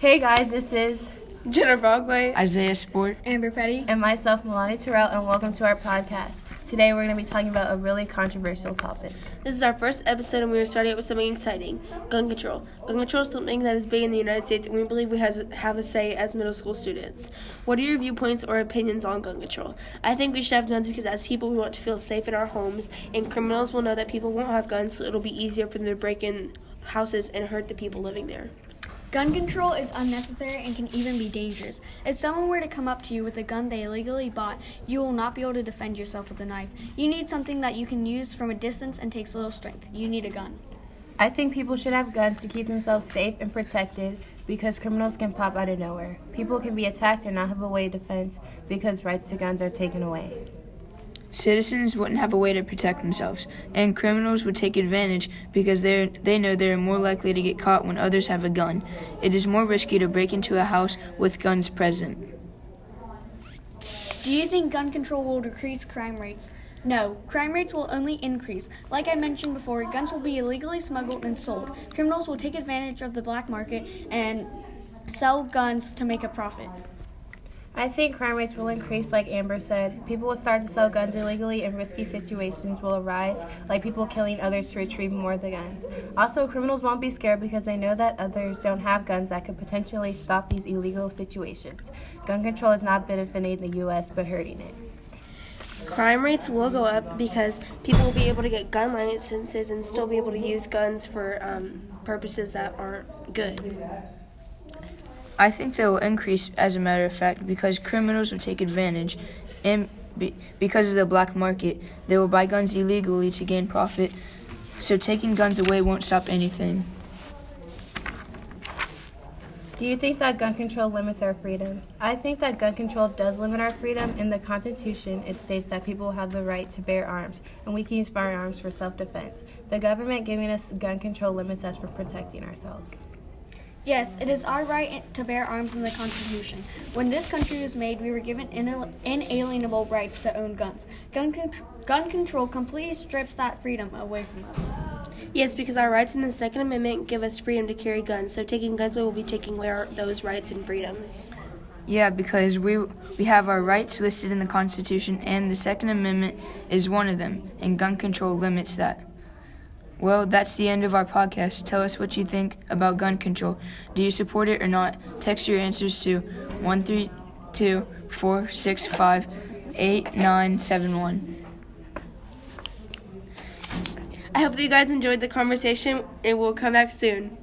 Hey guys, this is Jenna Broadway. Isaiah Sport. Amber Petty. and myself, Milani Terrell, and welcome to our podcast. Today we're going to be talking about a really controversial topic. This is our first episode, and we are starting out with something exciting gun control. Gun control is something that is big in the United States, and we believe we has, have a say as middle school students. What are your viewpoints or opinions on gun control? I think we should have guns because, as people, we want to feel safe in our homes, and criminals will know that people won't have guns, so it'll be easier for them to break in houses and hurt the people living there. Gun control is unnecessary and can even be dangerous. If someone were to come up to you with a gun they illegally bought, you will not be able to defend yourself with a knife. You need something that you can use from a distance and takes little strength. You need a gun. I think people should have guns to keep themselves safe and protected because criminals can pop out of nowhere. People can be attacked and not have a way of defense because rights to guns are taken away. Citizens wouldn't have a way to protect themselves, and criminals would take advantage because they they know they are more likely to get caught when others have a gun. It is more risky to break into a house with guns present. Do you think gun control will decrease crime rates? No, crime rates will only increase. Like I mentioned before, guns will be illegally smuggled and sold. Criminals will take advantage of the black market and sell guns to make a profit. I think crime rates will increase, like Amber said. People will start to sell guns illegally, and risky situations will arise, like people killing others to retrieve more of the guns. Also, criminals won't be scared because they know that others don't have guns that could potentially stop these illegal situations. Gun control is not benefiting the U.S., but hurting it. Crime rates will go up because people will be able to get gun licenses and still be able to use guns for um, purposes that aren't good. I think they will increase, as a matter of fact, because criminals will take advantage, and be, because of the black market, they will buy guns illegally to gain profit. So taking guns away won't stop anything. Do you think that gun control limits our freedom? I think that gun control does limit our freedom. In the Constitution, it states that people have the right to bear arms, and we can use firearms for self defense. The government giving us gun control limits us from protecting ourselves. Yes, it is our right to bear arms in the Constitution. When this country was made, we were given inalienable rights to own guns. Gun, con- gun control completely strips that freedom away from us. Yes, because our rights in the Second Amendment give us freedom to carry guns, so taking guns away will be taking away our, those rights and freedoms. Yeah, because we we have our rights listed in the Constitution, and the Second Amendment is one of them, and gun control limits that. Well, that's the end of our podcast. Tell us what you think about gun control. Do you support it or not? Text your answers to 132 465 8971. I hope that you guys enjoyed the conversation and we'll come back soon.